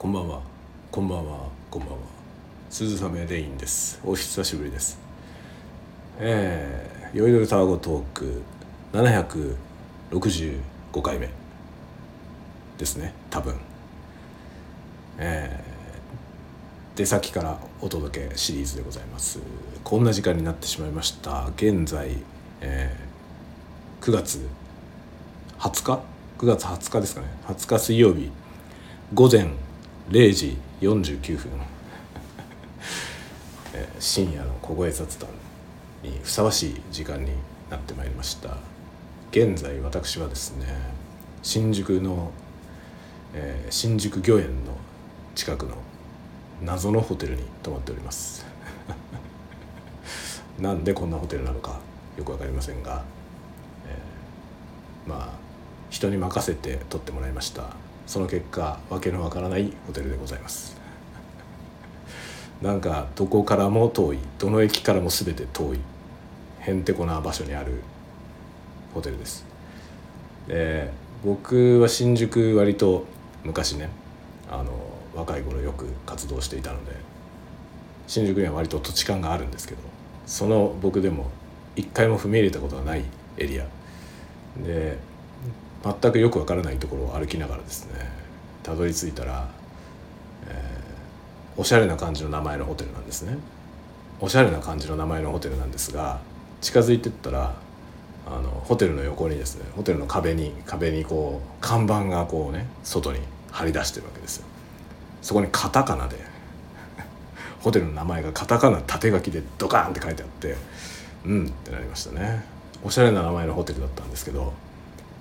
こんばんは。こんばんは。こんばんは。鈴雨レインです。お久しぶりです。えー、よいどるタワゴトーク765回目ですね。多分。えー、出先からお届けシリーズでございます。こんな時間になってしまいました。現在、えー、9月20日？9月20日ですかね。20日水曜日午前0時49分深夜の小声雑談にふさわしい時間になってまいりました。現在私はですね新宿の、えー、新宿御苑の近くの謎のホテルに泊まっております。なんでこんなホテルなのかよく分かりませんが、えー、まあ人に任せて撮ってもらいました。その結果わけのわからないホテルでございます。なんかどこからも遠い。どの駅からも全て遠い。へんてこな場所にあるホテルです。で僕は新宿割と昔ねあの若い頃よく活動していたので新宿には割と土地勘があるんですけどその僕でも一回も踏み入れたことがないエリア。で全くよくわからないところを歩きながらですねたどり着いたら、えー、おしゃれな感じの名前のホテルなんですね。おしゃれな感じの名前のホテルなんですが近づいてったらあのホテルの横にですねホテルの壁に壁にこう看板がこうね外に張り出してるわけですよ。そこにカタカナで ホテルの名前がカタカナ縦書きでドカーンって書いてあってうんってなりましたね。おしゃれな名前のホテルだったんですけど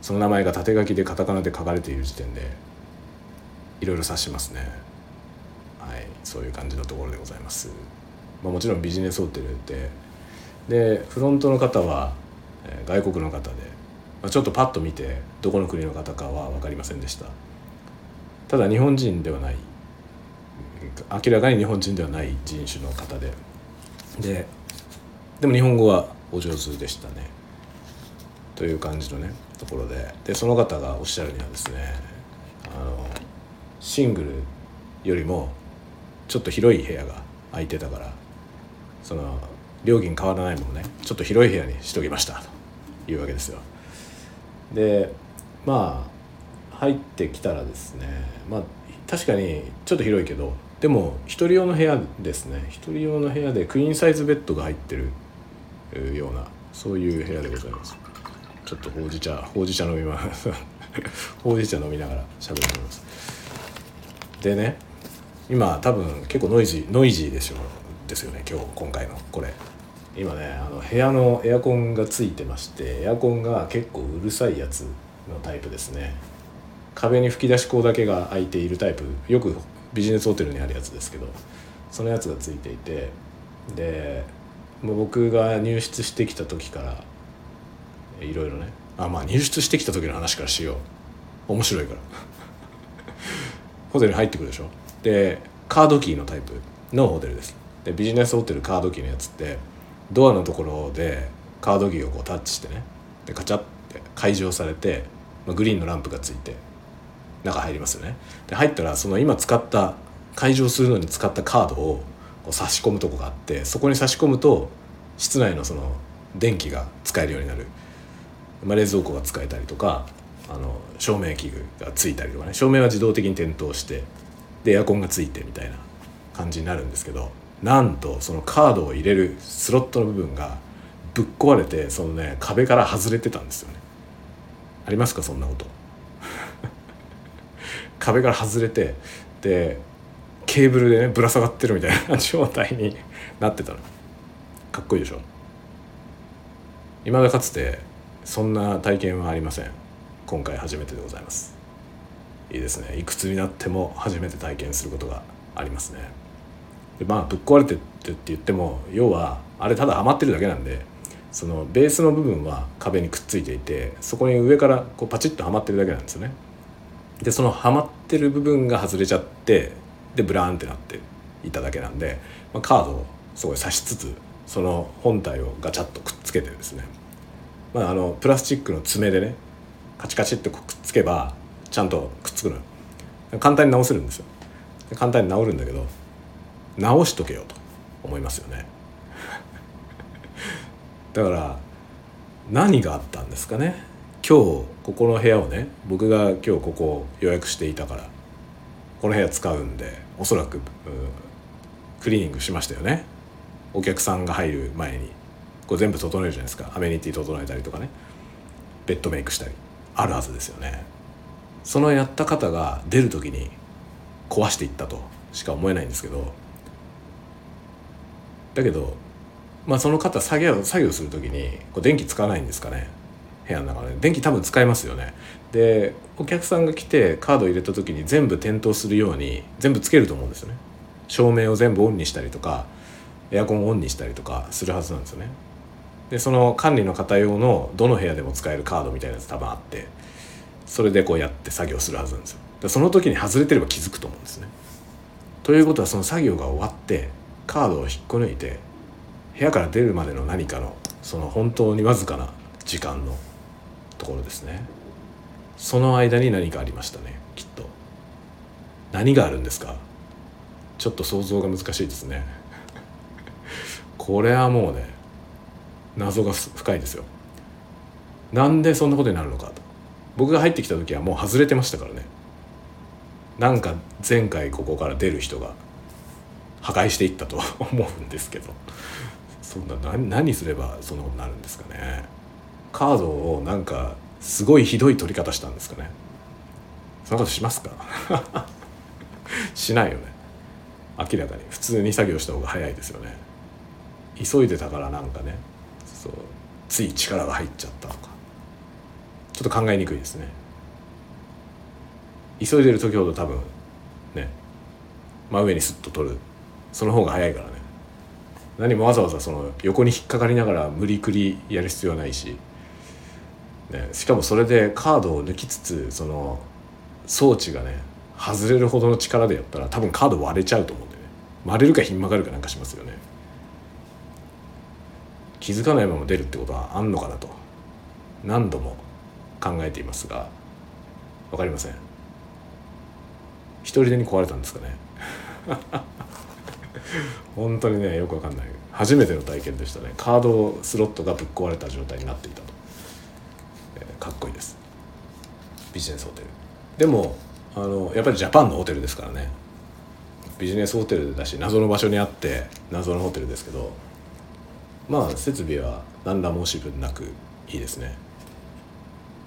その名前が縦書きでカタカナで書かれている時点でいろいろ指しますね。はい。そういう感じのところでございます、まあ、もちろんビジネスホテルででフロントの方は、外国の方で、まあ、ちょっとパッと見てどこの国の方かは分かりませんでした。ただ日本人ではない。明らかに日本人ではない人種の方で。ででも日本語はお上手でしたね。という感じのね。ところで。でその方がおっしゃるにはですねあのシングルよりもちょっと広い部屋が空いてたからその料金変わらないものねちょっと広い部屋にしときましたというわけですよ。でまあ入ってきたらですねまあ確かにちょっと広いけどでも1人用の部屋ですね1人用の部屋でクイーンサイズベッドが入ってるようなそういう部屋でございます。ちょっとほうじ茶ほうじ茶飲みます。ほうじ茶飲みながら喋ってます。でね今多分結構ノイジーノイジーでしょですよね今日今回のこれ。今ねあの部屋のエアコンがついてましてエアコンが結構うるさいやつのタイプですね。壁に吹き出し口だけが開いているタイプよくビジネスホテルにあるやつですけどそのやつがついていてでもう僕が入室してきた時からいろいろね。あまあ入室してきた時の話からしよう。面白いから。ホテルに入ってくるでしょ。でカードキーのタイプのホテルです。でビジネスホテルカードキーのやつってドアのところでカードキーをこうタッチしてね。でカチャって解錠されて、まあ、グリーンのランプがついて中入りますよね。で入ったらその今使った解錠するのに使ったカードをこう差し込むとこがあってそこに差し込むと室内のその電気が使えるようになる。まあ、冷蔵庫が使えたりとかあの照明器具がついたりとかね。照明は自動的に点灯してでエアコンがついてみたいな感じになるんですけどなんとそのカードを入れるスロットの部分がぶっ壊れてそのね壁から外れてたんですよね。ありますか？そんなこと。壁から外れてでケーブルでねぶら下がってるみたいな状態になってたの。かっこいいでしょ？今だかつてそんな体験はありません。今回初めてでございます。いいですね。いくつになっても初めて体験することがありますね。でまあぶっ壊れてってって言っても要はあれただはまってるだけなんでそのベースの部分は壁にくっついていてそこに上からこうパチッとはまってるだけなんですよね。でそのはまってる部分が外れちゃってでブラーンってなっていただけなんで、まあ、カードをすごい刺しつつその本体をガチャッとくっつけてですねまあ、あのプラスチックの爪でねカチカチってくっつけばちゃんとくっつくのよ。簡単に直せるんですよ。簡単に治るんだけど直しとけよと思いますよね。だから何があったんですかね。今日ここの部屋をね僕が今日ここ予約していたからこの部屋使うんでおそらく、うんクリーニングしましたよね。お客さんが入る前に。これ全部整えるじゃないですか。アメニティ整えたりとかね。ベッドメイクしたり。あるはずですよね。そのやった方が出る時に壊していったと。しか思えないんですけど。だけどまあその方作業作業する時にこう電気使わないんですかね。部屋の中で。電気多分使えますよね。でお客さんが来てカード入れた時に全部点灯するように全部つけると思うんですよね。照明を全部オンにしたりとかエアコンをオンにしたりとかするはずなんですよね。でその管理の方用のどの部屋でも使えるカードみたいなやつ多分あってそれでこうやって作業するはずなんですよ。でその時に外れてれば気づくと思うんですね。ということはその作業が終わってカードを引っこ抜いて部屋から出るまでの何かのその本当にわずかな時間のところですね。その間に何かありましたねきっと。何があるんですか？ちょっと想像が難しいですね。これはもうね謎が深いですよ。なんでそんなことになるのかと。僕が入ってきた時はもう外れてましたからね。なんか前回ここから出る人が破壊していったと 思うんですけど。そんな何何すればそんなことになるんですかね。カードをなんかすごいひどい取り方したんですかね。そんなことしますか？しないよね。明らかに。普通に作業した方が早いですよね。急いでたからなんかね。そうつい力が入っちゃったとか。ちょっと考えにくいですね。急いでる時ほど多分ね真上にスッと取る。その方が早いからね。何もわざわざその横に引っかかりながら無理くりやる必要はないし。ね、しかもそれでカードを抜きつつその装置がね外れるほどの力でやったら多分カード割れちゃうと思うんでね。割れるかひん曲がるかなんかしますよね。気づかないまま出るってことはあんのかなと。何度も考えていますが分かりません。一人でに壊れたんですかね。本当にねよく分かんない。初めての体験でしたね。カードスロットがぶっ壊れた状態になっていたと。かっこいいです。ビジネスホテル。でもあのやっぱりジャパンのホテルですからね。ビジネスホテルだし謎の場所にあって謎のホテルですけどまあ設備は何ら申し分なくいいですね。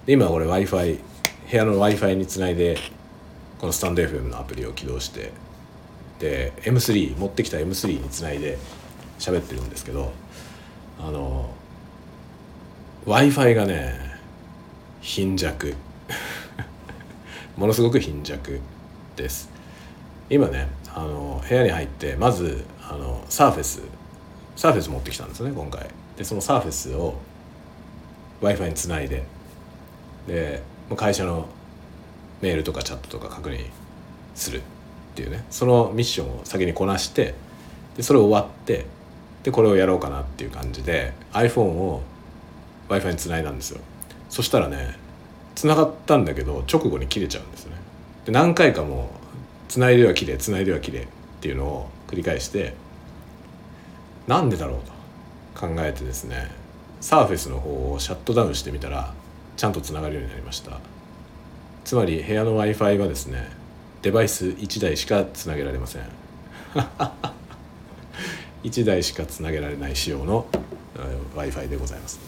で今これ w i f i 部屋の w i f i につないでこのスタンド FM のアプリを起動してで M3 持ってきた M3 につないで喋ってるんですけどあの w i f i がね貧弱。ものすごく貧弱です。今ねあの部屋に入ってまずあのサーフェスサーフェス持ってきたんですね今回。でそのサーフェスを w i f i につないで。で会社のメールとかチャットとか確認するっていうね。そのミッションを先にこなしてでそれ終わってでこれをやろうかなっていう感じで iPhone を w i f i につないだんですよ。そしたらね繋がったんだけど直後に切れちゃうんですね。で何回かも繋いでは切れ繋いでは切れっていうのを繰り返してなんでだろうと考えてですねサーフェスの方をシャットダウンしてみたらちゃんとつながるようになりました。つまり部屋の w i f i はですねデバイス1台しかつなげられません。1台しかつなげられない仕様の w i f i でございます。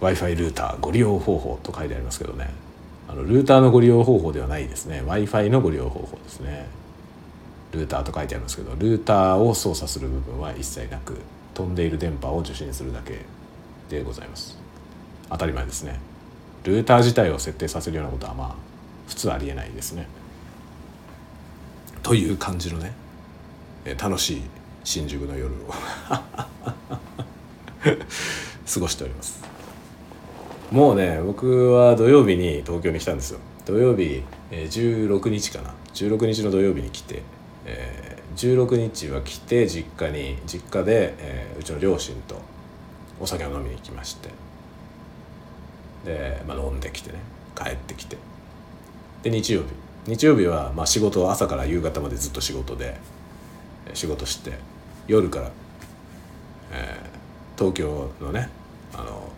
W i f i ルーターご利用方法と書いてありますけどね。あのルーターのご利用方法ではないですね。W i f i のご利用方法ですね。ルーターと書いてありますけどルーターを操作する部分は一切なく飛んでいる電波を受信するだけでございます。当たり前ですね。ルーター自体を設定させるようなことはまあ普通ありえないですね。という感じのね楽しい新宿の夜を 過ごしております。もうね僕は土曜日に東京に来たんですよ。土曜日、え、16日かな。16日の土曜日に来て、えー、16日は来て実家に実家で、えー、うちの両親とお酒を飲みに行きまして。で、まあ、飲んできてね帰ってきて。で日曜日。日曜日はまあ仕事朝から夕方までずっと仕事で仕事して夜から、えー、東京のねあの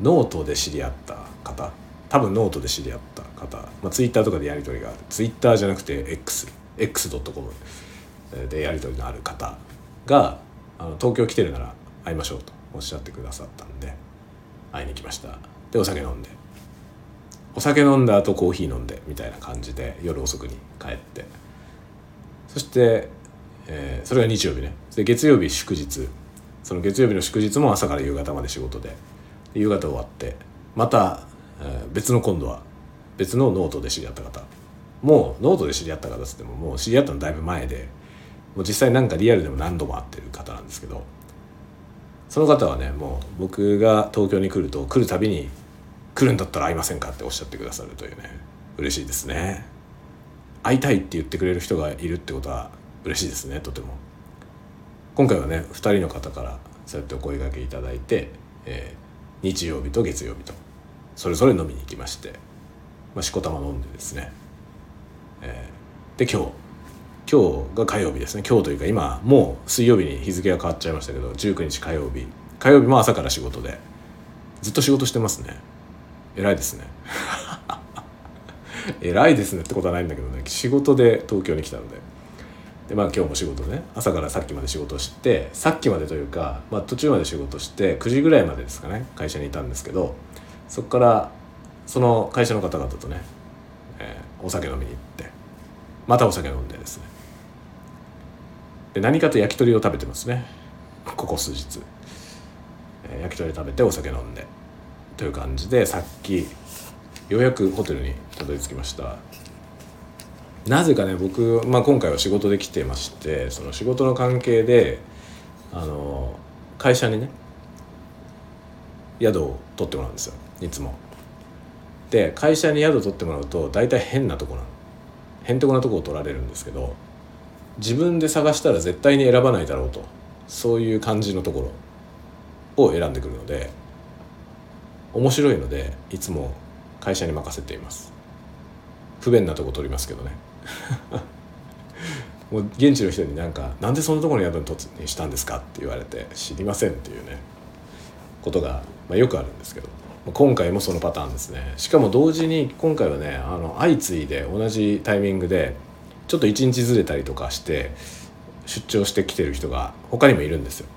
ノートで知り合った方。多分ノートで知り合った方、まあ、ツイッターとかでやり取りがある。ツイッターじゃなくて X x.com でやり取りのある方があの東京来てるなら会いましょうとおっしゃってくださったんで会いに来ました。でお酒飲んで。お酒飲んだ後コーヒー飲んでみたいな感じで夜遅くに帰って。そして、えー、それが日曜日ね。で月曜日祝日。その月曜日の祝日も朝から夕方まで仕事で。夕方終わってまた、えー、別の今度は別のノートで知り合った方。もうノートで知り合った方っつってももう知り合ったのだいぶ前でもう実際なんかリアルでも何度も会ってる方なんですけどその方はねもう僕が東京に来ると来るたびに来るんだったら会いませんかっておっしゃってくださるというね嬉しいですね。会いたいって言ってくれる人がいるってことは嬉しいですねとても。今回はね2人の方からそうやってお声がけいただいて、えー、日曜日と月曜日とそれぞれ飲みに行きまして、まあ、しこたま飲んでですね、えー、で今日。今日が火曜日ですね。今日というか今もう水曜日に日付が変わっちゃいましたけど19日火曜日。火曜日も朝から仕事で。ずっと仕事してますね。偉いですね。偉いですね。ってことはないんだけどね。仕事で東京に来たので。でまあ今日も仕事ね。朝からさっきまで仕事してさっきまでというか、まあ、途中まで仕事して9時ぐらいまでですかね。会社にいたんですけどそこからその会社の方々とね、お酒飲みに行って。またお酒飲んでですね。で何かと焼き鳥を食べてますね。ここ数日、えー、焼き鳥食べてお酒飲んで。という感じでさっきようやくホテルにたどり着きました。なぜかね僕、まあ、今回は仕事で来てましてその仕事の関係であの会社にね宿を取ってもらうんですよ。いつも。で会社に宿取ってもらうと大体変なとこなの。へんてこなとこを取られるんですけど自分で探したら絶対に選ばないだろうと。そういう感じのところを選んでくるので面白いのでいつも会社に任せています。不便なとこ取りますけどね。もう現地の人になんか「なんでそんなところに宿にしたんですか?」って言われて「知りません」っていうねことが、まあ、よくあるんですけど。今回もそのパターンですね。しかも同時に今回はねあの相次いで同じタイミングでちょっと一日ずれたりとかして出張してきてる人が他にもいるんですよ。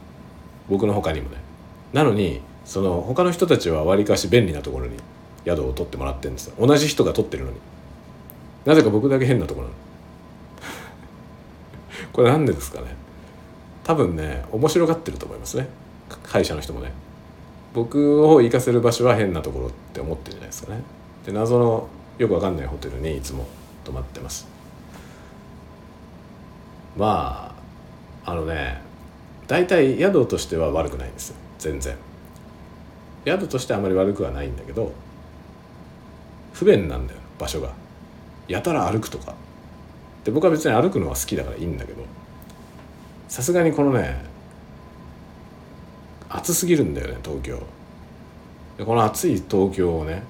僕の他にもね。なのにその他の人たちはわりかし便利なところに宿を取ってもらってるんですよ。同じ人が取ってるのに。なぜか僕だけ変なところなの。これなんでですかね。多分ね面白がってると思いますね。会社の人もね。僕を行かせる場所は変なところって思ってるじゃないですかね。で謎のよくわかんないホテルにいつも泊まってます。まああのね大体宿としては悪くないんですよ。全然。宿としてあまり悪くはないんだけど不便なんだよ場所が。やたら歩くとか。で僕は別に歩くのは好きだからいいんだけどさすがにこのね暑すぎるんだよね東京。でこの暑い東京をね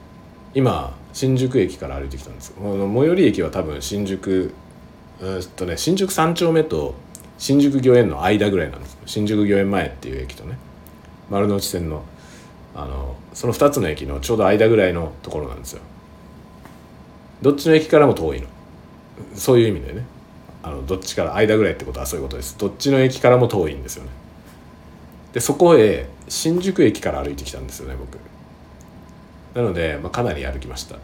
今新宿駅から歩いてきたんです最寄り駅は多分新宿うんとね新宿三丁目と新宿御苑の間ぐらいなんです新宿御苑前っていう駅とね丸の内線のあのその2つの駅のちょうど間ぐらいのところなんですよ。どっちの駅からも遠いの。そういう意味でね。あのどっちから間ぐらいってことはそういうことです。どっちの駅からも遠いんですよね。でそこへ新宿駅から歩いてきたんですよね僕。なので、まあ、かなり歩きました。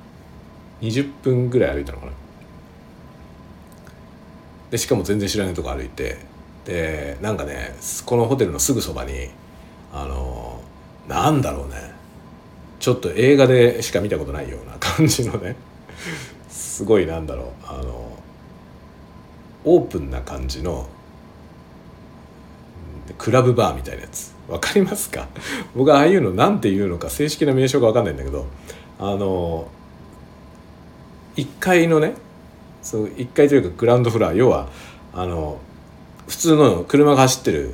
20分ぐらい歩いたのかな。でしかも全然知らないとこ歩いてでなんかねこのホテルのすぐそばにあのなんだろうね。ちょっと映画でしか見たことないような感じのね。すごいなんだろうあのオープンな感じのクラブバーみたいなやつ。わかりますか？僕はああいうの何て言うのか正式な名称が分かんないんだけどあの1階のねその1階というかグランドフロア要はあの普通の車が走ってる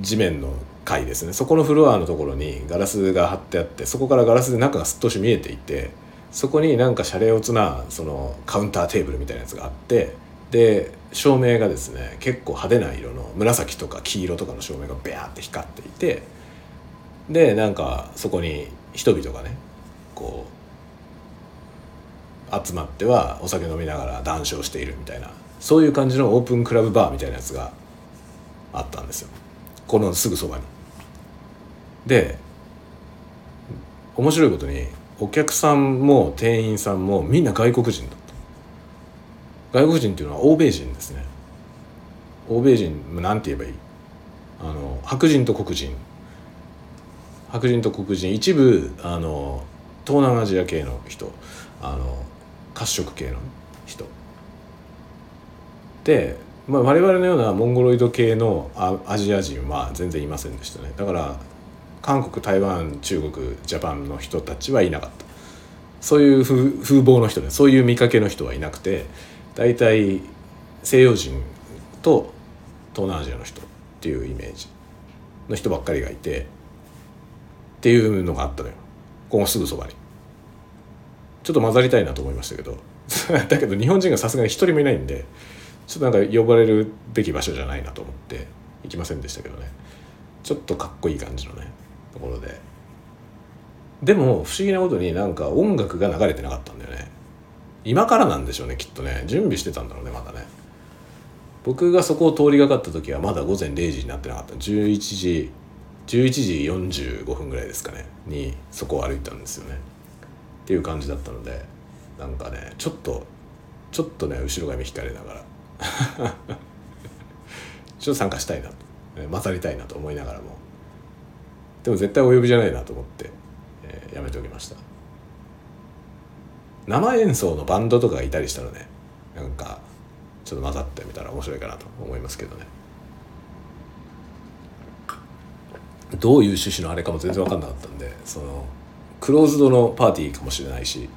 地面の階ですね。そこのフロアのところにガラスが張ってあってそこからガラスで中がすっとし見えていてそこになんかシャレオツなそのカウンターテーブルみたいなやつがあってで照明がですね結構派手な色の紫とか黄色とかの照明がベアって光っていてでなんかそこに人々がねこう集まってはお酒飲みながら談笑しているみたいなそういう感じのオープンクラブバーみたいなやつがあったんですよこのすぐそばに。で面白いことにお客さんも店員さんもみんな外国人だ外国人っていうのは欧米人ですね。欧米人なんて言えばいい？あの白人と黒人。白人と黒人。一部あの東南アジア系の人。あの褐色系の人。で、まあ、我々のようなモンゴロイド系のアジア人は全然いませんでしたね。だから韓国台湾中国ジャパンの人たちはいなかった。そういう風貌の人ね。そういう見かけの人はいなくて大体西洋人と東南アジアの人っていうイメージの人ばっかりがいてっていうのがあったのよ。ここすぐそばに。ちょっと混ざりたいなと思いましたけど。だけど日本人がさすがに一人もいないんでちょっとなんか呼ばれるべき場所じゃないなと思って行きませんでしたけどね。ちょっとかっこいい感じのねところで。でも不思議なことになんか音楽が流れてなかったんだよね。今からなんでしょうねきっとね。準備してたんだろうねまだね。僕がそこを通りがかった時はまだ午前0時になってなかった。11時11時45分ぐらいですかね。にそこを歩いたんですよね。っていう感じだったのでなんかねちょっとちょっとね後ろ髪引かれながら。ちょっと参加したいなと。混ざりたいなと思いながらも。でも絶対お呼びじゃないなと思って、えー、やめておきました。生演奏のバンドとかがいたりしたらねなんかちょっと混ざってみたら面白いかなと思いますけどね。どういう趣旨のあれかも全然分かんなかったんでそのクローズドのパーティーかもしれないし、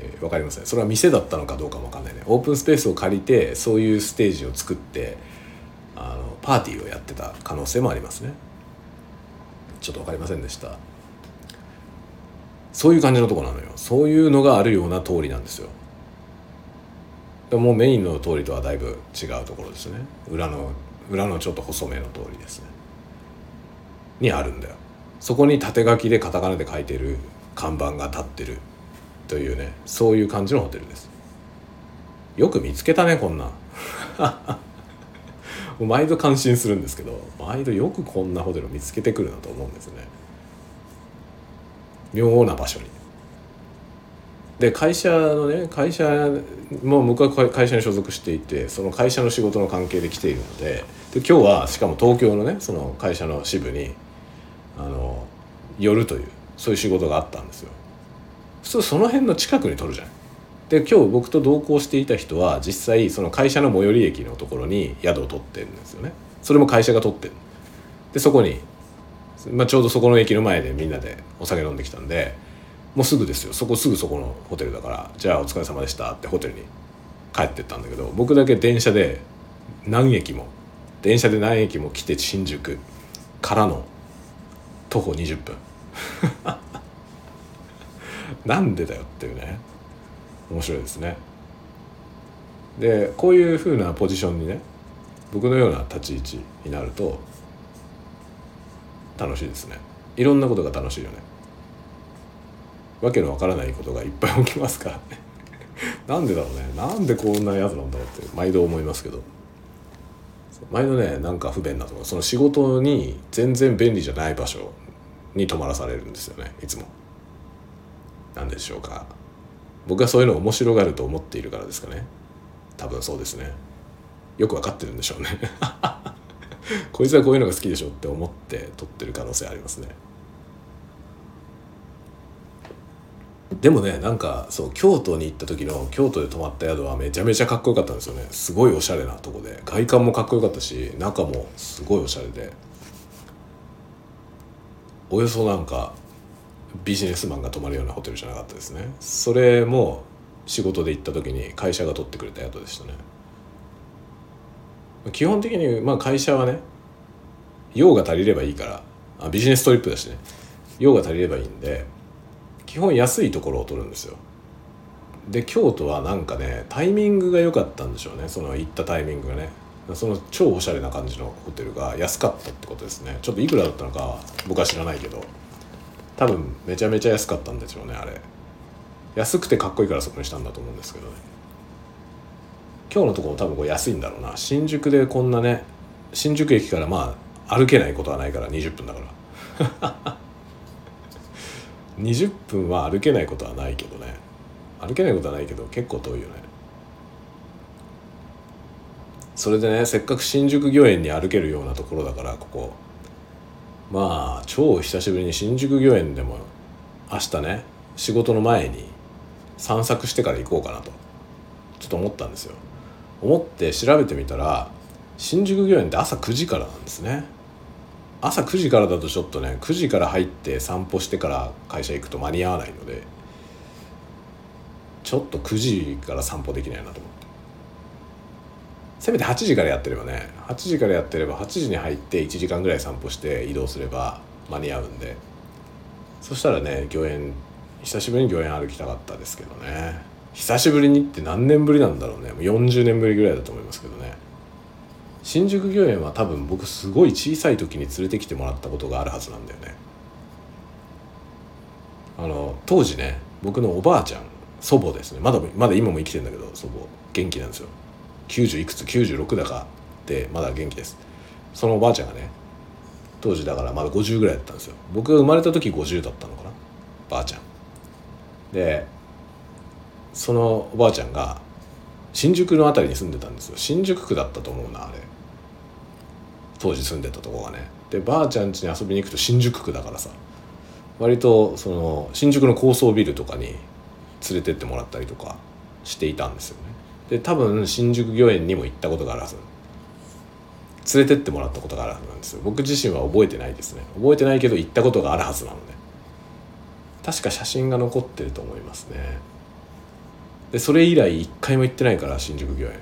えー、分かりません。それは店だったのかどうかも分かんないね。オープンスペースを借りてそういうステージを作ってあのパーティーをやってた可能性もありますね。ちょっと分かりませんでした。そういう感じのとこなのよ。そういうのがあるような通りなんですよ。でもうメインの通りとはだいぶ違うところですね。裏の裏のちょっと細めの通りですね。にあるんだよ。そこに縦書きでカタカナで書いてる看板が立ってるというねそういう感じのホテルです。よく見つけたねこんな 毎度感心するんですけど毎度よくこんなホテルを見つけてくるなと思うんですね。妙な場所に。で会社のね会社も僕は会社に所属していてその会社の仕事の関係で来ているのでで今日はしかも東京のねその会社の支部にあの寄るというそういう仕事があったんですよ。そその辺の近くに取るじゃない。で今日僕と同行していた人は実際その会社の最寄り駅のところに宿を取ってるんですよね。それも会社が取ってるでそこに、まあ、ちょうどそこの駅の前でみんなでお酒飲んできたんでもうすぐですよ。そこすぐそこのホテルだからじゃあお疲れ様でしたってホテルに帰ってったんだけど僕だけ電車で何駅も電車で何駅も来て新宿からの徒歩20分。なんでだよっていうね。面白いですね。でこういうふうなポジションにね僕のような立ち位置になると楽しいですね。いろんなことが楽しいよね。わけのわからないことがいっぱい起きますからね。なんでだろうね。なんでこんなやつなんだろうって毎度思いますけど。毎度ねなんか不便なところ。その仕事に全然便利じゃない場所に泊まらされるんですよね。いつも。何でしょうか。僕はそういうの面白がると思っているからですかね。多分そうですね。よく分かってるんでしょうね。こいつはこういうのが好きでしょって思って撮ってる可能性ありますね。でもねなんかそう京都に行った時の京都で泊まった宿はめちゃめちゃかっこよかったんですよね。すごいおしゃれなとこで。外観もかっこよかったし中もすごいおしゃれで。およそなんかビジネスマンが泊まるようなホテルじゃなかったですね。それも仕事で行った時に会社が取ってくれた宿でしたね。基本的にまあ会社はね用が足りればいいからあビジネストリップだしね。用が足りればいいんで基本安いところを取るんですよ。で京都はなんかねタイミングが良かったんでしょうね。その行ったタイミングがね。その超おしゃれな感じのホテルが安かったってことですね。ちょっといくらだったのか僕は知らないけど。多分めちゃめちゃ安かったんでしょうねあれ。安くてかっこいいからそこにしたんだと思うんですけどね。今日のところ多分これ安いんだろうな。新宿でこんなね新宿駅からまあ歩けないことはないから20分だから。20分は歩けないことはないけどね。歩けないことはないけど結構遠いよね。それでねせっかく新宿御苑に歩けるようなところだからここ。まあ超久しぶりに新宿御苑でも明日ね仕事の前に散策してから行こうかなとちょっと思ったんですよ。思って調べてみたら新宿御苑って朝9時からなんですね。朝9時からだとちょっとね9時から入って散歩してから会社行くと間に合わないのでちょっと9時から散歩できないなと思って。せめて8時からやってればね8時からやってれば8時に入って1時間ぐらい散歩して移動すれば間に合うんで。そしたらね御苑久しぶりに御苑歩きたかったですけどね。久しぶりにって何年ぶりなんだろうね。もう40年ぶりぐらいだと思いますけどね。新宿御苑は多分僕すごい小さい時に連れてきてもらったことがあるはずなんだよね。あの当時ね僕のおばあちゃん祖母ですね。まだまだ今も生きてんだけど祖母。元気なんですよ。90いくつ96だかでまだ元気です。そのおばあちゃんがね当時だからまだ50ぐらいだったんですよ。僕が生まれた時50だったのかなばあちゃん。でそのおばあちゃんが新宿の辺りに住んでたんですよ。新宿区だったと思うなあれ。当時住んでたとこがね。でばあちゃん家に遊びに行くと新宿区だからさ。割とその新宿の高層ビルとかに連れてってもらったりとかしていたんですよね。で多分新宿御苑にも行ったことがあるはず。連れてってもらったことがあるはずなんですよ。僕自身は覚えてないですね。覚えてないけど行ったことがあるはずなので。確か写真が残ってると思いますね。でそれ以来一回も行ってないから新宿御苑。だか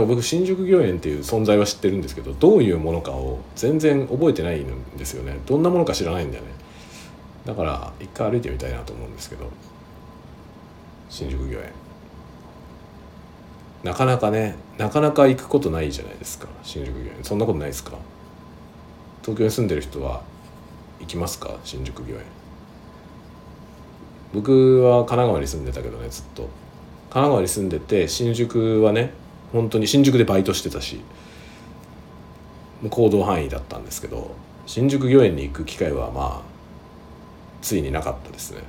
ら僕新宿御苑っていう存在は知ってるんですけどどういうものかを全然覚えてないんですよね。どんなものか知らないんだよね。だから一回歩いてみたいなと思うんですけど新宿御苑。なかなかねなかなか行くことないじゃないですか新宿御苑。そんなことないですか？東京に住んでる人は行きますか？新宿御苑。僕は神奈川に住んでたけどねずっと。神奈川に住んでて新宿はね本当に新宿でバイトしてたし行動範囲だったんですけど新宿御苑に行く機会はまあついになかったですね。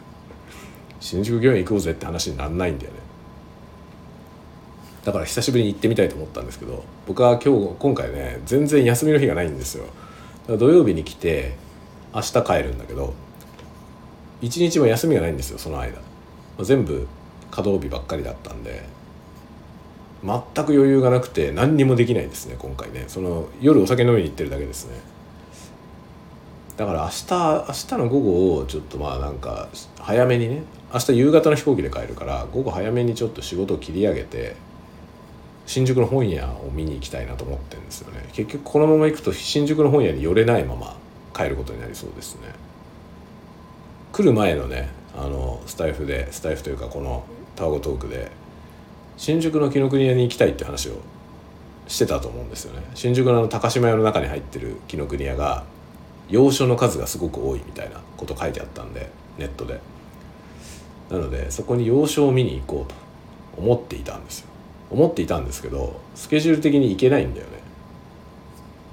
新宿御苑行こうぜって話になんないんだよね。だから久しぶりに行ってみたいと思ったんですけど僕は今日今回ね全然休みの日がないんですよ。土曜日に来て明日帰るんだけど一日も休みがないんですよその間。全部稼働日ばっかりだったんで。全く余裕がなくて何にもできないですね今回ね。その夜お酒飲みに行ってるだけですね。だから明日明日の午後をちょっとまあなんか早めにね明日夕方の飛行機で帰るから午後早めにちょっと仕事を切り上げて新宿の本屋を見に行きたいなと思ってるんですよね。結局このまま行くと新宿の本屋に寄れないまま帰ることになりそうですね。来る前のねあのスタイフでスタイフというかこのタワゴトークで新宿の紀ノ国屋に行きたいって話をしてたと思うんですよね。新宿のあの高島屋の中に入ってる紀ノ国屋が洋書の数がすごく多いみたいなこと書いてあったんでネットで。なのでそこに洋書を見に行こうと思っていたんですよ。思っていたんですけどスケジュール的に行けないんだよね。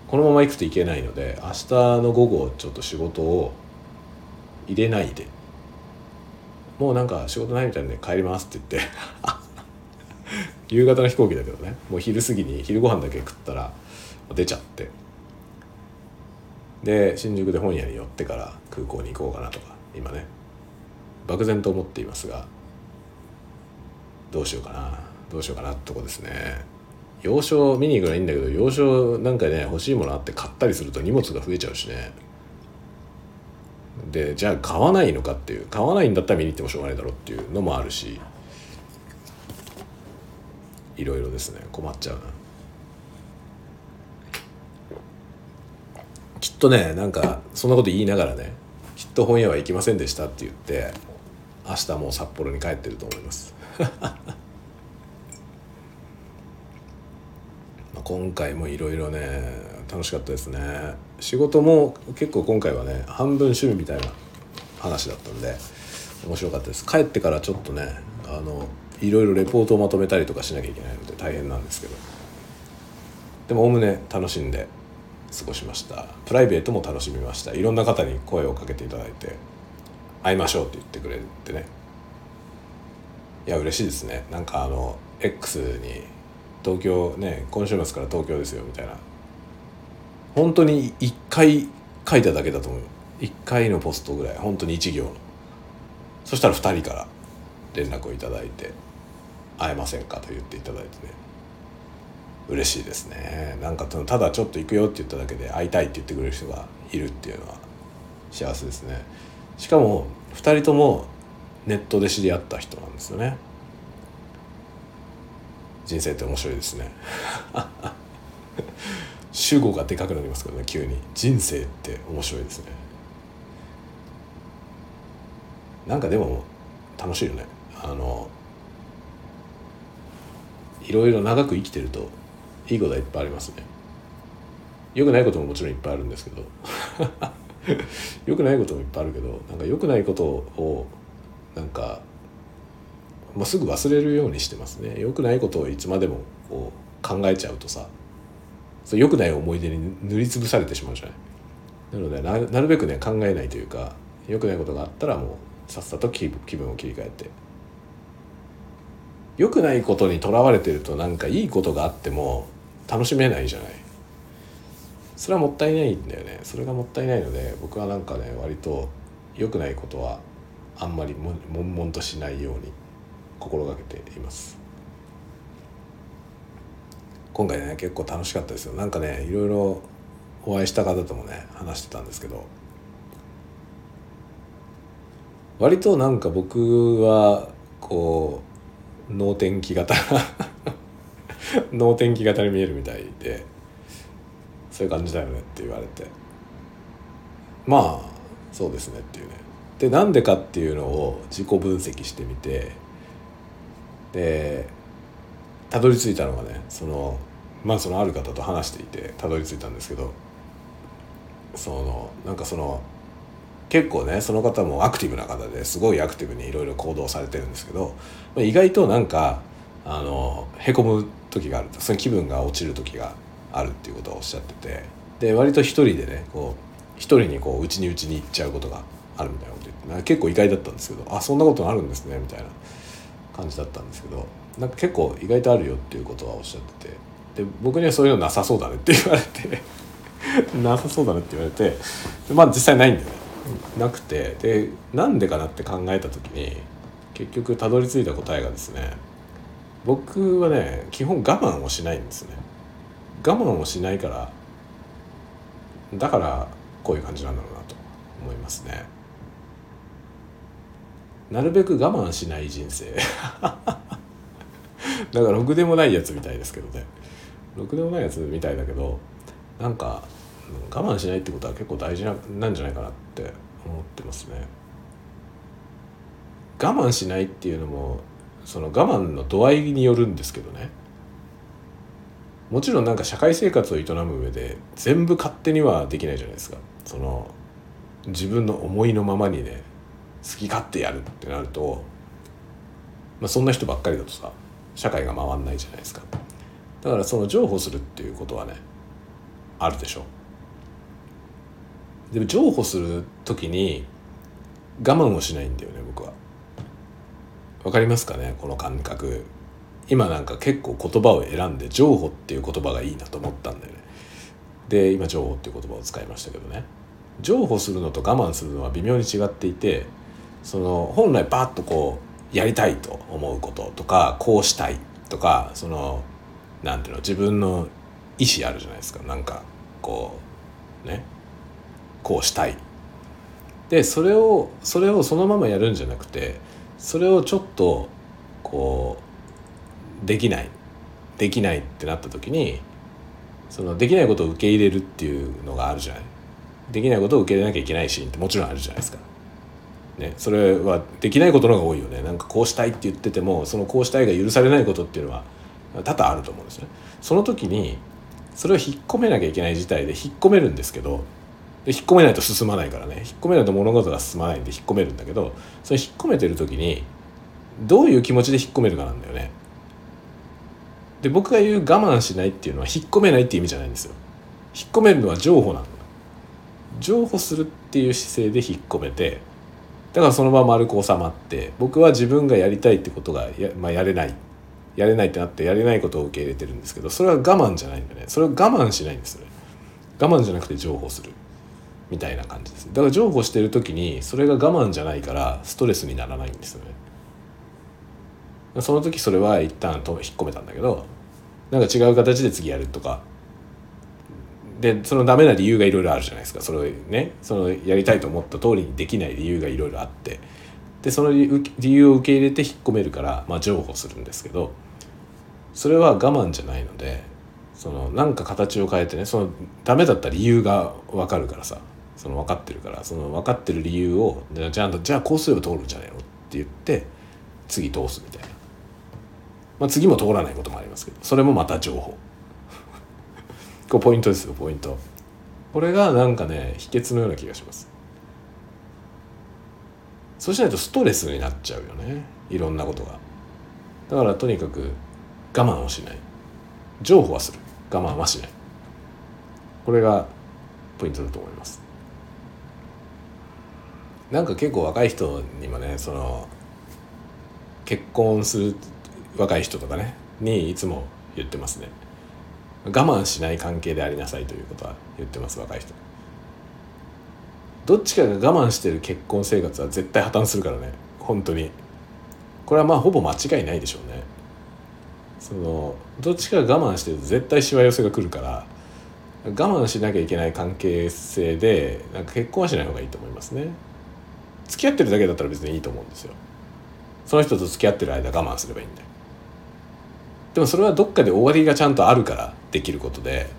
このまま行くといけないので明日の午後ちょっと仕事を入れないで。もうなんか仕事ないみたいなで帰りますって言って。夕方の飛行機だけどね。もう昼過ぎに昼ご飯だけ食ったら出ちゃって。で新宿で本屋に寄ってから空港に行こうかなとか今ね。漠然と思っていますがどうしようかなどうしようかなってとこですね。洋書見に行くのはいいんだけど洋書なんかね欲しいものあって買ったりすると荷物が増えちゃうしね。でじゃあ買わないのかっていう買わないんだったら見に行ってもしょうがないだろうっていうのもあるしいろいろですね困っちゃうな。きっとねなんかそんなこと言いながらねきっと本屋は行きませんでしたって言って明日もう札幌に帰ってると思います。今回もいろいろね楽しかったですね。仕事も結構今回はね半分趣味みたいな話だったんで面白かったです。帰ってからちょっとねあのいろいろレポートをまとめたりとかしなきゃいけないので大変なんですけど。でもおおむね楽しんで過ごしました。プライベートも楽しみました。いろんな方に声をかけていただいて会いましょうって言ってくれてね。いや嬉しいですね。なんかあの X に東京ね今週末から東京ですよみたいな。本当に1回書いただけだと思う1回のポストぐらい。本当に1行の。そしたら2人から連絡をいただいて「会えませんか?」と言っていただいてね。嬉しいですね。なんかただちょっと行くよって言っただけで会いたいって言ってくれる人がいるっていうのは幸せですね。しかも2人ともネットで知り合った人なんですよね。人生って面白いですね。主語がでかくなりますからね急に。人生って面白いですね。なんかでも楽しいよね。あのいろいろ長く生きてるといいことはいっぱいありますね。よくないことももちろんいっぱいあるんですけど。よくないこともいっぱいあるけどなんかよくないことをなんか、まあ、すぐ忘れるようにしてますね。よくないことをいつまでもこう考えちゃうとさそよくない思い出に塗りつぶされてしまうじゃない。なのでなるべくね考えないというかよくないことがあったらもうさっさと気分を切り替えて。良くないことにとらわれてるとなんかいいことがあっても楽しめないじゃない。それはもったいないんだよね。それがもったいないので僕はなんかね割と良くないことはあんまり悶々としないように心がけています。今回ね結構楽しかったですよ。なんかねいろいろお会いした方ともね話してたんですけど。割となんか僕はこう能天気型 能天気型に見えるみたいでそういう感じだよねって言われて。まあそうですねっていうね。でなんでかっていうのを自己分析してみてでたどり着いたのがねそのまあそのある方と話していてたどり着いたんですけどそのなんかその結構ねその方もアクティブな方ですごいアクティブにいろいろ行動されてるんですけど意外となんかあのへこむ時があるとその気分が落ちる時があるっていうことをおっしゃっててで割と一人でねこう一人にこう内に内に行っちゃうことがあるみたいなこと言って結構意外だったんですけどあそんなことあるんですねみたいな感じだったんですけどなんか結構意外とあるよっていうことはおっしゃってて。で僕にはそういうのなさそうだねって言われて。なさそうだねって言われて。まあ実際ないんだよね。なくて。でなんでかなって考えた時に結局たどり着いた答えがですね僕はね基本我慢をしないんですね。我慢をしないからだからこういう感じなんだろうなと思いますね。なるべく我慢しない人生。だからろくでもないやつみたいですけどね。ろくでもないやつみたいだけどなんか我慢しないってことは結構大事ななんじゃないかなって思ってますね。我慢しないっていうのもその我慢の度合いによるんですけどね。もちろんなんか社会生活を営む上で全部勝手にはできないじゃないですか。その自分の思いのままにね好き勝手やるってなると、まあ、そんな人ばっかりだとさ社会が回んないじゃないですか。だからその譲歩するっていうことはねあるでしょ。でも譲歩する時に我慢をしないんだよね僕は。わかりますかねこの感覚。今なんか結構言葉を選んで譲歩っていう言葉がいいなと思ったんだよね。で今譲歩っていう言葉を使いましたけどね。譲歩するのと我慢するのは微妙に違っていてその本来バッとこうやりたいと思うこととかこうしたいとかそのなんていうの自分の意思あるじゃないですか。なんかこうね。こうしたい。でそれをそれをそのままやるんじゃなくてそれをちょっとこうできない。できないってなった時にそのできないことを受け入れるっていうのがあるじゃない。できないことを受け入れなきゃいけないシーンってもちろんあるじゃないですか。ね、それはできないことの方が多いよねなんかこうしたいって言っててもそのこうしたいが許されないことっていうのは多々あると思うんですね。その時にそれを引っ込めなきゃいけない事態で引っ込めるんですけどで引っ込めないと進まないからね引っ込めないと物事が進まないんで引っ込めるんだけどそれ引っ込めてる時にどういう気持ちで引っ込めるかなんだよね。で僕が言う我慢しないっていうのは引っ込めないっていう意味じゃないんですよ。引っ込めるのは譲歩なの。譲歩するっていう姿勢で引っ込めてだからそのまま丸く収まって僕は自分がやりたいってことがや,、まあ、やれない。やれないってなってやれないことを受け入れてるんですけどそれは我慢じゃないんだね。それは我慢しないんですよね。我慢じゃなくて譲歩する。みたいな感じですだから譲歩してる時にそれが我慢じゃないからストレスにならないんですよね。その時それは一旦と引っ込めたんだけどなんか違う形で次やるとかでそのダメな理由がいろいろあるじゃないですか。それねそのやりたいと思った通りにできない理由がいろいろあって。でその理由を受け入れて引っ込めるから、まあ、譲歩するんですけどそれは我慢じゃないのでそのなんか形を変えてねそのダメだった理由が分かるからさその分かってるからその分かってる理由をじゃあじゃあこうすれば通るんじゃないのって言って次通すみたいな、まあ、次も通らないこともありますけどそれもまた情報。これポイントですよポイント。これがなんかね秘訣のような気がします。そうしないとストレスになっちゃうよね。いろんなことが。だからとにかく我慢をしない。譲歩はする。我慢はしない。これがポイントだと思います。なんか結構若い人にもねその結婚する若い人とかねにいつも言ってますね。我慢しない関係でありなさいということは言ってます若い人。どっちかが我慢してる結婚生活は絶対破綻するからね。本当に。これはまあほぼ間違いないでしょうね。そのどっちかが我慢してると絶対しわ寄せが来るから我慢しなきゃいけない関係性でなんか結婚はしない方がいいと思いますね。付き合ってるだけだったら別にいいと思うんですよ。その人と付き合ってる間我慢すればいいんで。でもそれはどっかで終わりがちゃんとあるからできることで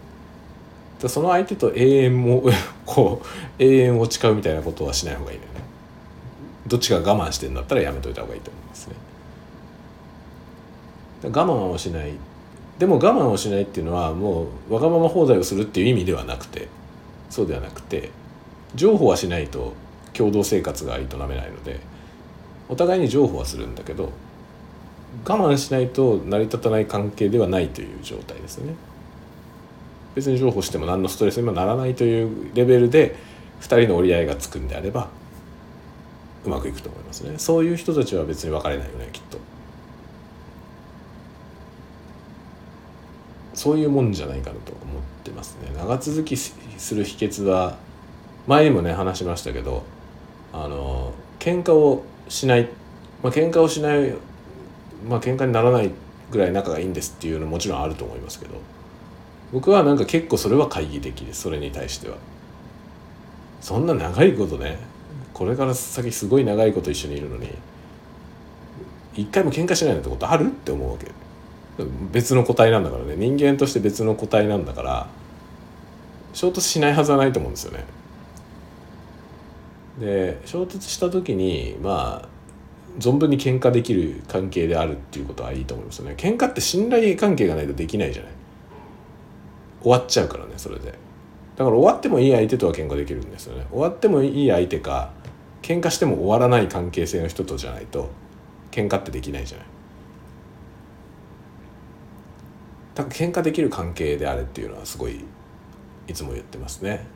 その相手と永遠も こう永遠を誓うみたいなことはしない方がいいのよね。どっちか我慢してんだったらやめといた方がいいと思いますね。我慢をしない。でも我慢をしないっていうのはもうわがまま放題をするっていう意味ではなくてそうではなくて譲歩はしないと共同生活が営めないのでお互いに譲歩はするんだけど我慢しないと成り立たない関係ではないという状態ですよね。別に譲歩しても何のストレスにもならないというレベルで2人の折り合いがつくんであればうまくいくと思いますね。そういう人たちは別に別れないよねきっと。そういうもんじゃないかなと思ってますね。長続きする秘訣は前にもね話しましたけどあの喧嘩をしないまあ喧嘩をしないまあ喧嘩にならないぐらい仲がいいんですっていうのももちろんあると思いますけど。僕はなんか結構それは懐疑的ですそれに対しては。そんな長いことねこれから先すごい長いこと一緒にいるのに一回も喧嘩しないなんてことあるって思うわけ。別の個体なんだからね。人間として別の個体なんだから衝突しないはずはないと思うんですよね。で衝突した時にまあ存分に喧嘩できる関係であるっていうことはいいと思いますよね。喧嘩って信頼関係がないとできないじゃない。終わっちゃうからねそれで。だから終わってもいい相手とは喧嘩できるんですよね。終わってもいい相手か喧嘩しても終わらない関係性の人とじゃないと喧嘩ってできないじゃない。だから喧嘩できる関係であれっていうのはすごいいつも言ってますね。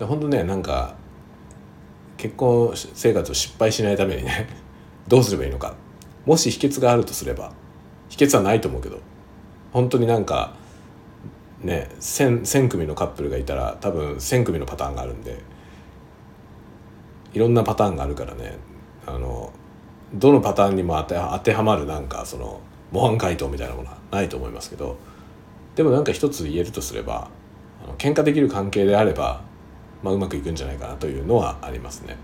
本当ねなんか結婚生活を失敗しないためにねどうすればいいのか。もし秘訣があるとすれば秘訣はないと思うけど。本当になんかね 1,000, 1,000組のカップルがいたら多分1,000組のパターンがあるんでいろんなパターンがあるからねあのどのパターンにも当て当てはまるなんかその模範解答みたいなものはないと思いますけどでもなんか一つ言えるとすればあの喧嘩できる関係であれば、まあ、うまくいくんじゃないかなというのはありますね。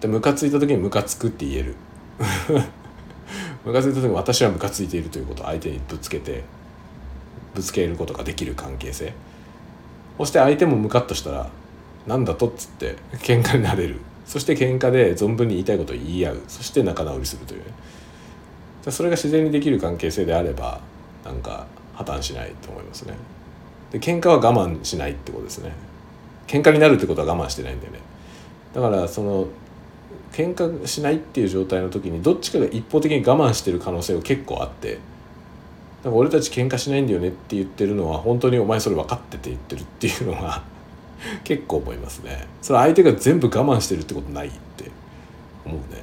でムカついた時にムカつくって言えるムカついた時私はムカついているということを相手にぶつけてぶつけることができる関係性。そして相手もムカッとしたらなんだとっつって喧嘩になれる。そして喧嘩で存分に言いたいことを言い合う。そして仲直りするという。ねそれが自然にできる関係性であればなんか破綻しないと思いますね。で喧嘩は我慢しないってことですね。喧嘩になるってことは我慢してないんだよね。だからその喧嘩しないっていう状態の時にどっちかが一方的に我慢してる可能性が結構あってなんか俺たち喧嘩しないんだよねって言ってるのは本当にお前それ分かってて言ってるっていうのは 結構思いますね。それ相手が全部我慢してるってことないって思うね。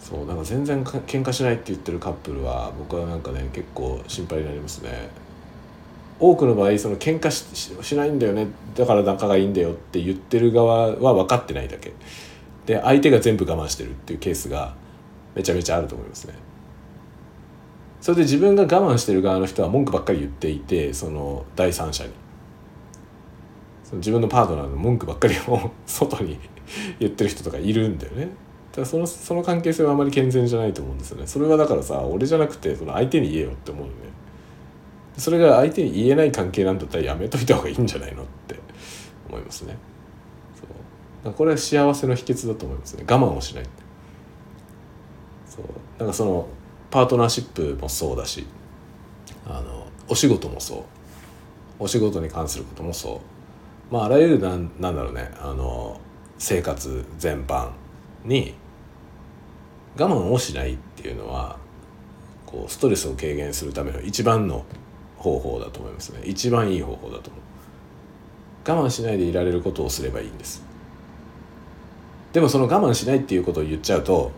そうなんか全然喧嘩しないって言ってるカップルは僕はなんかね結構心配になりますね。多くの場合その喧嘩ししないんだよね。だから仲がいいんだよって言ってる側は分かってないだけ。で相手が全部我慢してるっていうケースがめちゃめちゃあると思いますね。それで自分が我慢してる側の人は文句ばっかり言っていてその第三者に。その自分のパートナーの文句ばっかりを外に 言ってる人とかいるんだよね。だからそのその関係性はあまり健全じゃないと思うんですよね。それはだからさ俺じゃなくてその相手に言えよって思うよね。それが相手に言えない関係なんだったらやめといた方がいいんじゃないのって思いますね。そう。これは幸せの秘訣だと思いますね。我慢をしないそう。なんかそのパートナーシップもそうだしあのお仕事もそう。お仕事に関することもそう。まああらゆるなんなんだろうね。あの生活全般に我慢をしないっていうのはこうストレスを軽減するための一番の方法だと思いますね。一番いい方法だと思う。我慢しないでいられることをすればいいんです。でもその我慢しないっていうことを言っちゃうと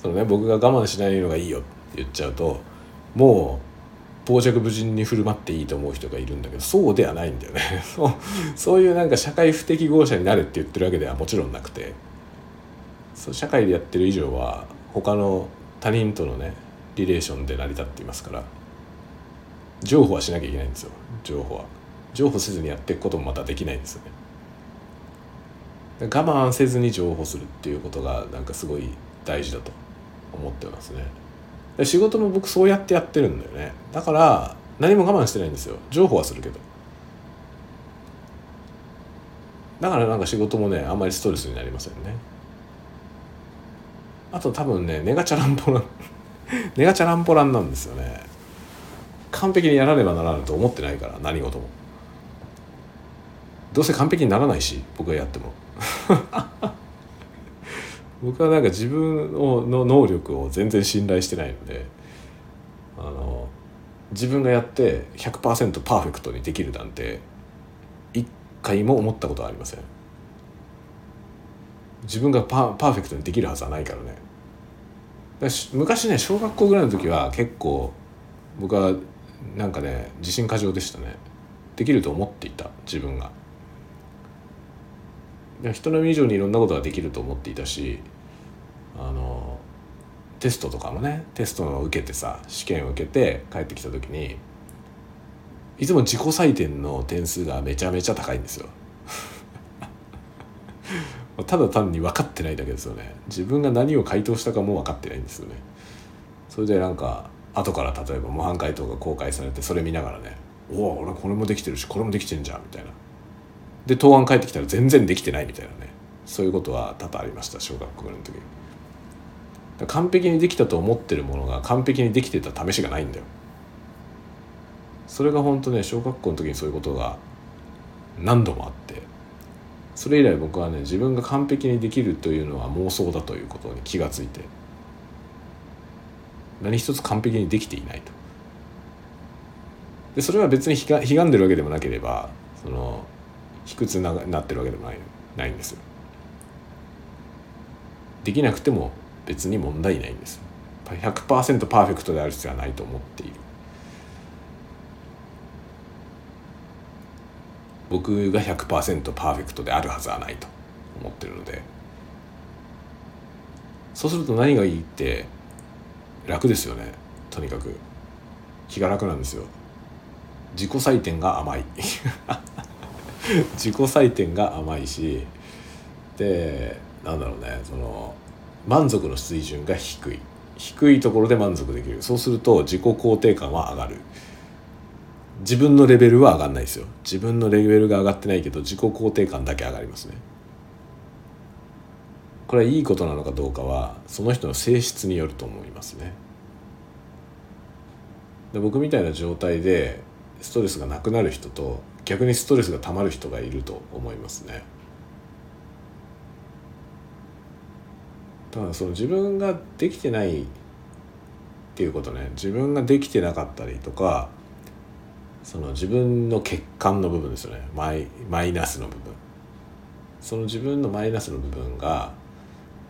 そのね僕が我慢しないのがいいよって言っちゃうともう傍若無人に振る舞っていいと思う人がいるんだけどそうではないんだよね。そうそういうなんか社会不適合者になれって言ってるわけではもちろんなくてそう社会でやってる以上は他の他人とのねリレーションで成り立っていますから譲歩はしなきゃいけないんですよ。譲歩は。譲歩せずにやっていくこともまたできないんですよね。我慢せずに譲歩するっていうことがなんかすごい大事だと思ってますね。仕事も僕そうやってやってるんだよね。だから何も我慢してないんですよ。情報はするけど。だからなんか仕事もねあんまりストレスになりませんね。あと多分ねネガチャランポランネガチャランポランなんですよね。完璧にやらねばならないと思ってないから何事も。どうせ完璧にならないし僕がやっても。僕はなんか自分の能力を全然信頼してないのであの自分がやって100%パーフェクトにできるなんて一回も思ったことはありません。自分がパパーフェクトにできるはずはないからね。昔ね小学校ぐらいの時は結構僕はなんかね自信過剰でしたね。できると思っていた自分が。人並み以上にいろんなことができると思っていたしあのテストとかもねテストを受けてさ試験を受けて帰ってきた時にいつも自己採点の点数がめちゃめちゃ高いんですよ。ただ単に分かってないだけですよね。自分が何を回答したかも分かってないんですよね。それでなんか後から例えば模範解答が公開されてそれ見ながらね「おお俺これもできてるしこれもできてんじゃん」みたいな。で答案返ってきたら全然できてないみたいなね。そういうことは多々ありました小学校の時。完璧にできたと思ってるものが完璧にできてた試しがないんだよ。それが本当ね小学校の時にそういうことが何度もあって。それ以来僕はね自分が完璧にできるというのは妄想だということに気がついて。何一つ完璧にできていないと。でそれは別にひがんでるわけでもなければその卑屈ななってるわけでもないないんですよ。できなくても別に問題ないんです100%パーフェクトである必要はないと思っている。僕が100%パーフェクトであるはずはないと思ってるので。そうすると何がいいって楽ですよね。とにかく。気が楽なんですよ。自己採点が甘い。自己採点が甘いしでなんだろうね。その満足の水準が低い。低いところで満足できる。そうすると自己肯定感は上がる。自分のレベルは上がんないですよ。自分のレベルが上がってないけど自己肯定感だけ上がりますね。これはいいことなのかどうかはその人の性質によると思いますね。で僕みたいな状態でストレスがなくなる人と逆にストレスがたまる人がいると思いますね。ただその自分ができてないっていうことね。自分ができてなかったりとかその自分の欠陥の部分ですよね。マイマイナスの部分。その自分のマイナスの部分が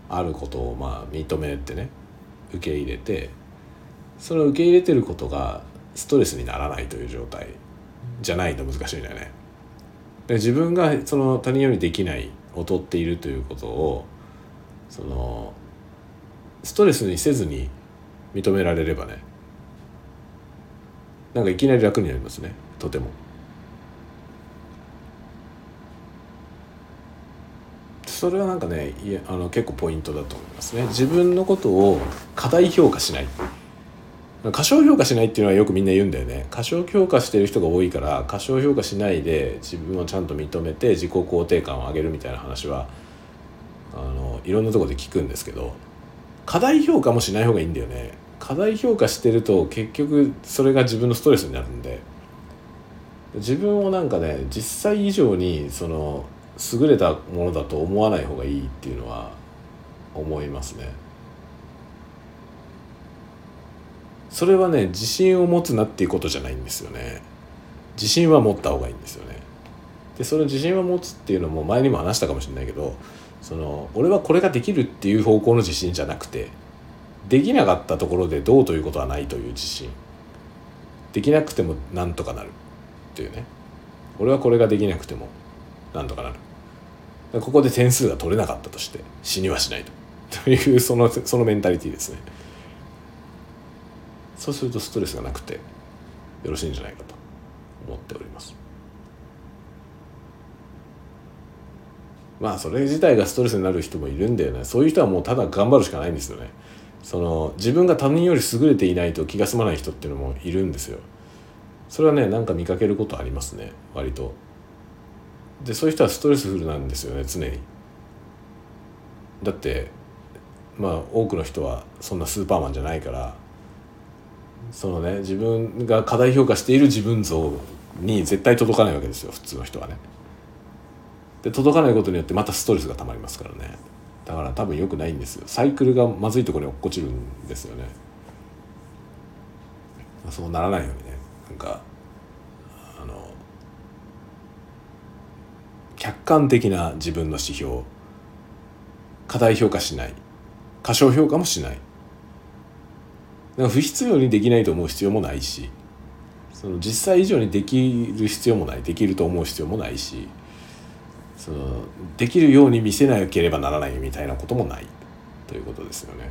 あることをまあ認めてね受け入れてそれを受け入れてることがストレスにならないという状態じゃないと難しいんだよね。で自分がその他人よりできない劣っているということをそのストレスにせずに認められればねなんかいきなり楽になりますねとても。それはなんかねいやあの結構ポイントだと思いますね。自分のことを過大評価しない。過小評価しないっていうのはよくみんな言うんだよね。過小評価してる人が多いから過小評価しないで自分をちゃんと認めて自己肯定感を上げるみたいな話はあのいろんなとこで聞くんですけど過大評価もしない方がいいんだよね。過大評価してると結局それが自分のストレスになるんで。自分をなんかね実際以上にその優れたものだと思わない方がいいっていうのは思いますね。それはね自信を持つなっていうことじゃないんですよね。自信は持った方がいいんですよね。でその自信を持つっていうのも前にも話したかもしれないけどその俺はこれができるっていう方向の自信じゃなくてできなかったところでどうということはないという自信。できなくてもなんとかなるっていうね。俺はこれができなくてもなんとかなる。ここで点数が取れなかったとして死にはしないと。というそのそのメンタリティーですね。そうするとストレスがなくてよろしいんじゃないかと。思っております。まあそれ自体がストレスになる人もいるんだよね。そういう人はもうただ頑張るしかないんですよね。その自分が他人より優れていないと気が済まない人っていうのもいるんですよ。それはねなんか見かけることありますね。割と。でそういう人はストレスフルなんですよね常にだってまあ多くの人はそんなスーパーマンじゃないからそのね自分が過大評価している自分像に絶対届かないわけですよ普通の人はね。で届かないことによってまたストレスがたまりますからねだから多分良くないんですよサイクルがまずいところに落っこちるんですよね。そうならないようにねなんかあの客観的な自分の指標。過大評価しない。過小評価もしない。か不必要にできないと思う必要もないし。その実際以上にできる必要もない。できると思う必要もないし。そのできるように見せなければならないみたいなこともない。ということですよね。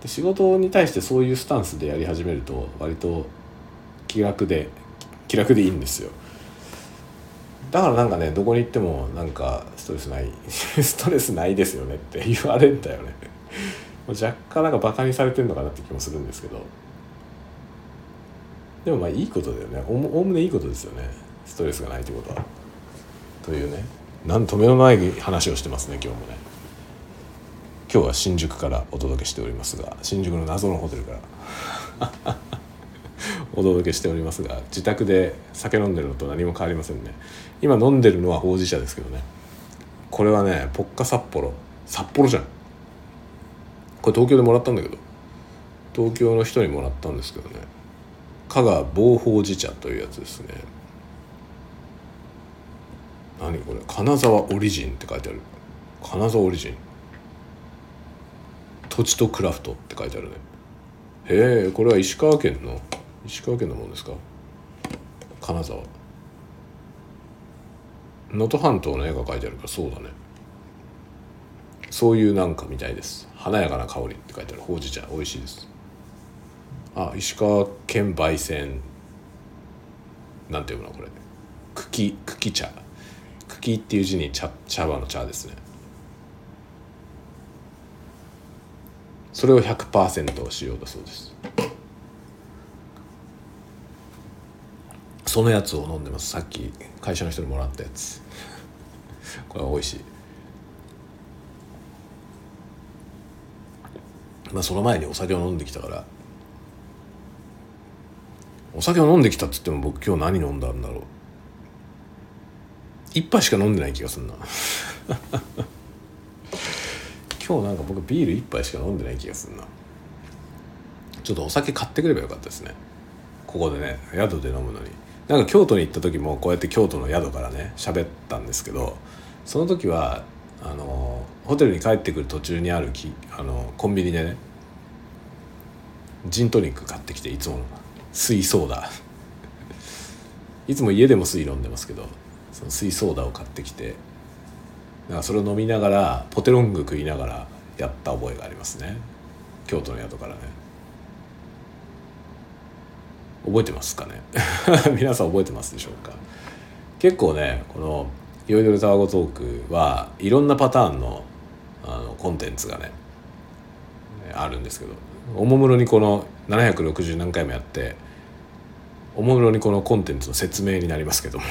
で仕事に対してそういうスタンスでやり始めると割と気楽で気楽でいいんですよ。だからなんかねどこに行ってもなんかストレスない ストレスないですよねって 言われんだよね。若干なんかバカにされてるのかなって気もするんですけど。でもまあいいことだよね。おおむねいいことですよね。ストレスがないってことは。というね。なんとめのない話をしてますね今日もね。今日は新宿からお届けしておりますが新宿の謎のホテルから。お届けしておりますが自宅で酒飲んでるのと何も変わりませんね。今飲んでるのはほうじ茶ですけどね。これはねポッカ札幌。札幌じゃん。これ東京でもらったんだけど。東京の人にもらったんですけどね。加賀防法寺茶というやつですね。何これ？金沢オリジンって書いてある。金沢オリジン。土地とクラフトって書いてあるね。へえこれは石川県の石川県のものですか？金沢。能登半島の絵が描いてあるからそうだね。そういうなんかみたいです。華やかな香りって書いてある。ほうじ茶。美味しいです。あ石川県焙煎。なんていうのこれ？茎茎茶。茎っていう字に茶茶葉の茶ですね。それを100%使用だそうです。そのやつを飲んでます。さっき会社の人にもらったやつ。これは美味しい。まあその前にお酒を飲んできたから。お酒を飲んできたっつっても僕今日何飲んだんだろう。一杯しか飲んでない気がするな。今日なんか僕ビール一杯しか飲んでない気がするな。ちょっとお酒買ってくればよかったですね。ここでね宿で飲むのに。なんか京都に行った時もこうやって京都の宿からね喋ったんですけどその時はあのホテルに帰ってくる途中にあるきあのコンビニでねジントニック買ってきていつも水ソーダ。いつも家でも水飲んでますけどその水ソーダを買ってきてなんかそれを飲みながらポテロング食いながらやった覚えがありますね。京都の宿からね。覚えてますかね？皆さん覚えてますでしょうか？結構ねこの「いろいろタワゴトーク」はいろんなパターンのあのコンテンツがねあるんですけどおもむろにこの760何回もやっておもむろにこのコンテンツの説明になりますけども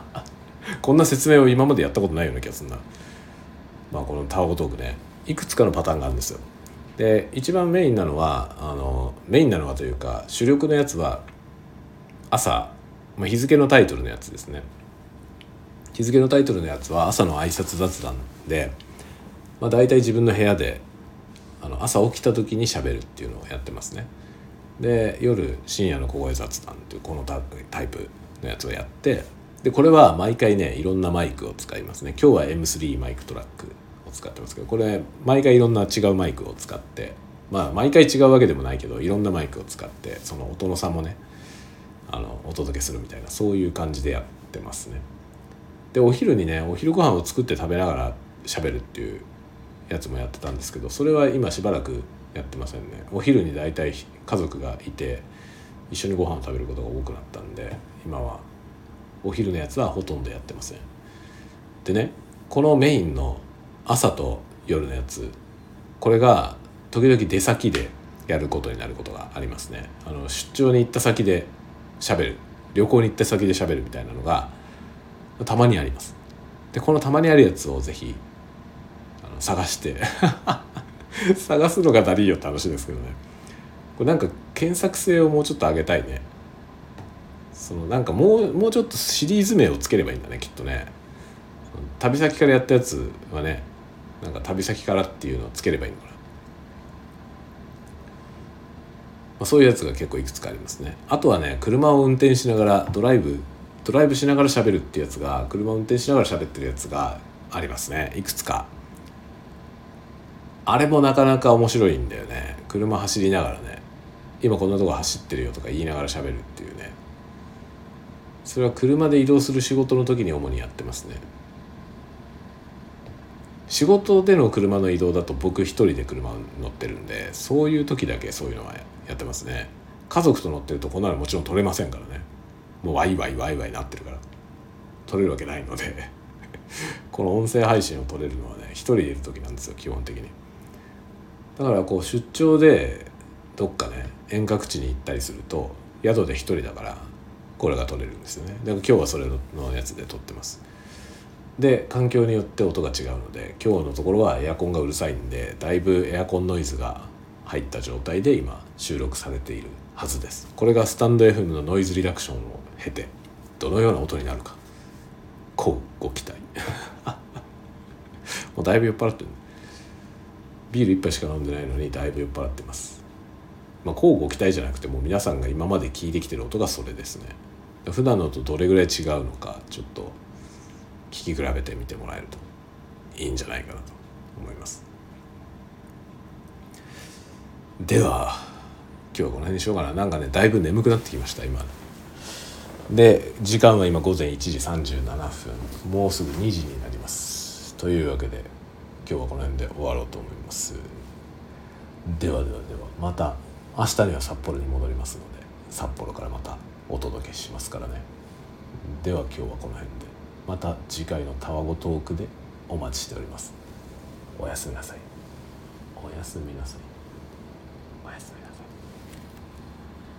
こんな説明を今までやったことないような気がするな。まあこのタワゴトークねいくつかのパターンがあるんですよ。で一番メインなのはあのメインなのはというか主力のやつは朝、まあ、日付のタイトルのやつですね。日付のタイトルのやつは朝の挨拶雑談で、まあ、大体自分の部屋であの朝起きた時にしゃべるっていうのをやってますね。で夜深夜の小声雑談っていうこのタイプのやつをやってでこれは毎回ねいろんなマイクを使いますね今日は M3 マイクトラック使ってますけどこれ毎回いろんな違うマイクを使ってまあ毎回違うわけでもないけどいろんなマイクを使ってその音の差もねあのお届けするみたいなそういう感じでやってますね。でお昼にねお昼ご飯を作って食べながら喋るっていうやつもやってたんですけどそれは今しばらくやってませんね。お昼に大体家族がいて一緒にご飯を食べることが多くなったんで今はお昼のやつはほとんどやってません。でねこのメインの朝と夜のやつ。これが時々出先でやることになることがありますね。あの出張に行った先で喋る。旅行に行った先で喋るみたいなのがたまにあります。でこのたまにあるやつをぜひ探して。探すのがダリーよって話ですけどね。これなんか検索性をもうちょっと上げたいね。そのなんかもうもうちょっとシリーズ名をつければいいんだねきっとね。旅先からやったやつはねなんか旅先からっていうのをつければいいのかな、まあ、そういうやつが結構いくつかありますね。あとはね車を運転しながらドライブドライブしながら喋るってやつが車を運転しながら喋ってるやつがありますね。いくつか。あれもなかなか面白いんだよね。車走りながらね。今こんなとこ走ってるよとか言いながら喋るっていうね。それは車で移動する仕事の時に主にやってますね。仕事での車の移動だと僕一人で車乗ってるんでそういう時だけそういうのはやってますね。家族と乗ってるとこんなのもちろん撮れませんからね。もうワイワイワイワイなってるから。撮れるわけないので。この音声配信を撮れるのはね一人でいる時なんですよ基本的に。だからこう出張でどっかね遠隔地に行ったりすると宿で一人だからこれが撮れるんですよね。だから今日はそれのやつで撮ってます。で環境によって音が違うので今日のところはエアコンがうるさいんでだいぶエアコンノイズが入った状態で今収録されているはずです。これがスタンド FM のノイズリダクションを経てどのような音になるかこうご期待。もうだいぶ酔っ払ってる。ビール1杯しか飲んでないのにだいぶ酔っ払ってます。まあ交互期待じゃなくても皆さんが今まで聞いてきてる音がそれですね。普段のとどれぐらい違うのかちょっと聞き比べてみてもらえるといいんじゃないかなと思います。では今日はこの辺にしようかな。なんかねだいぶ眠くなってきました今。で時間は今午前1時37分。もうすぐ2時になります。というわけで今日はこの辺で終わろうと思います。ではではではまた明日には札幌に戻りますので札幌からまたお届けしますからね。では今日はこの辺で。また次回のたわごトークでお待ちしております。おやすみなさい。おやすみなさい。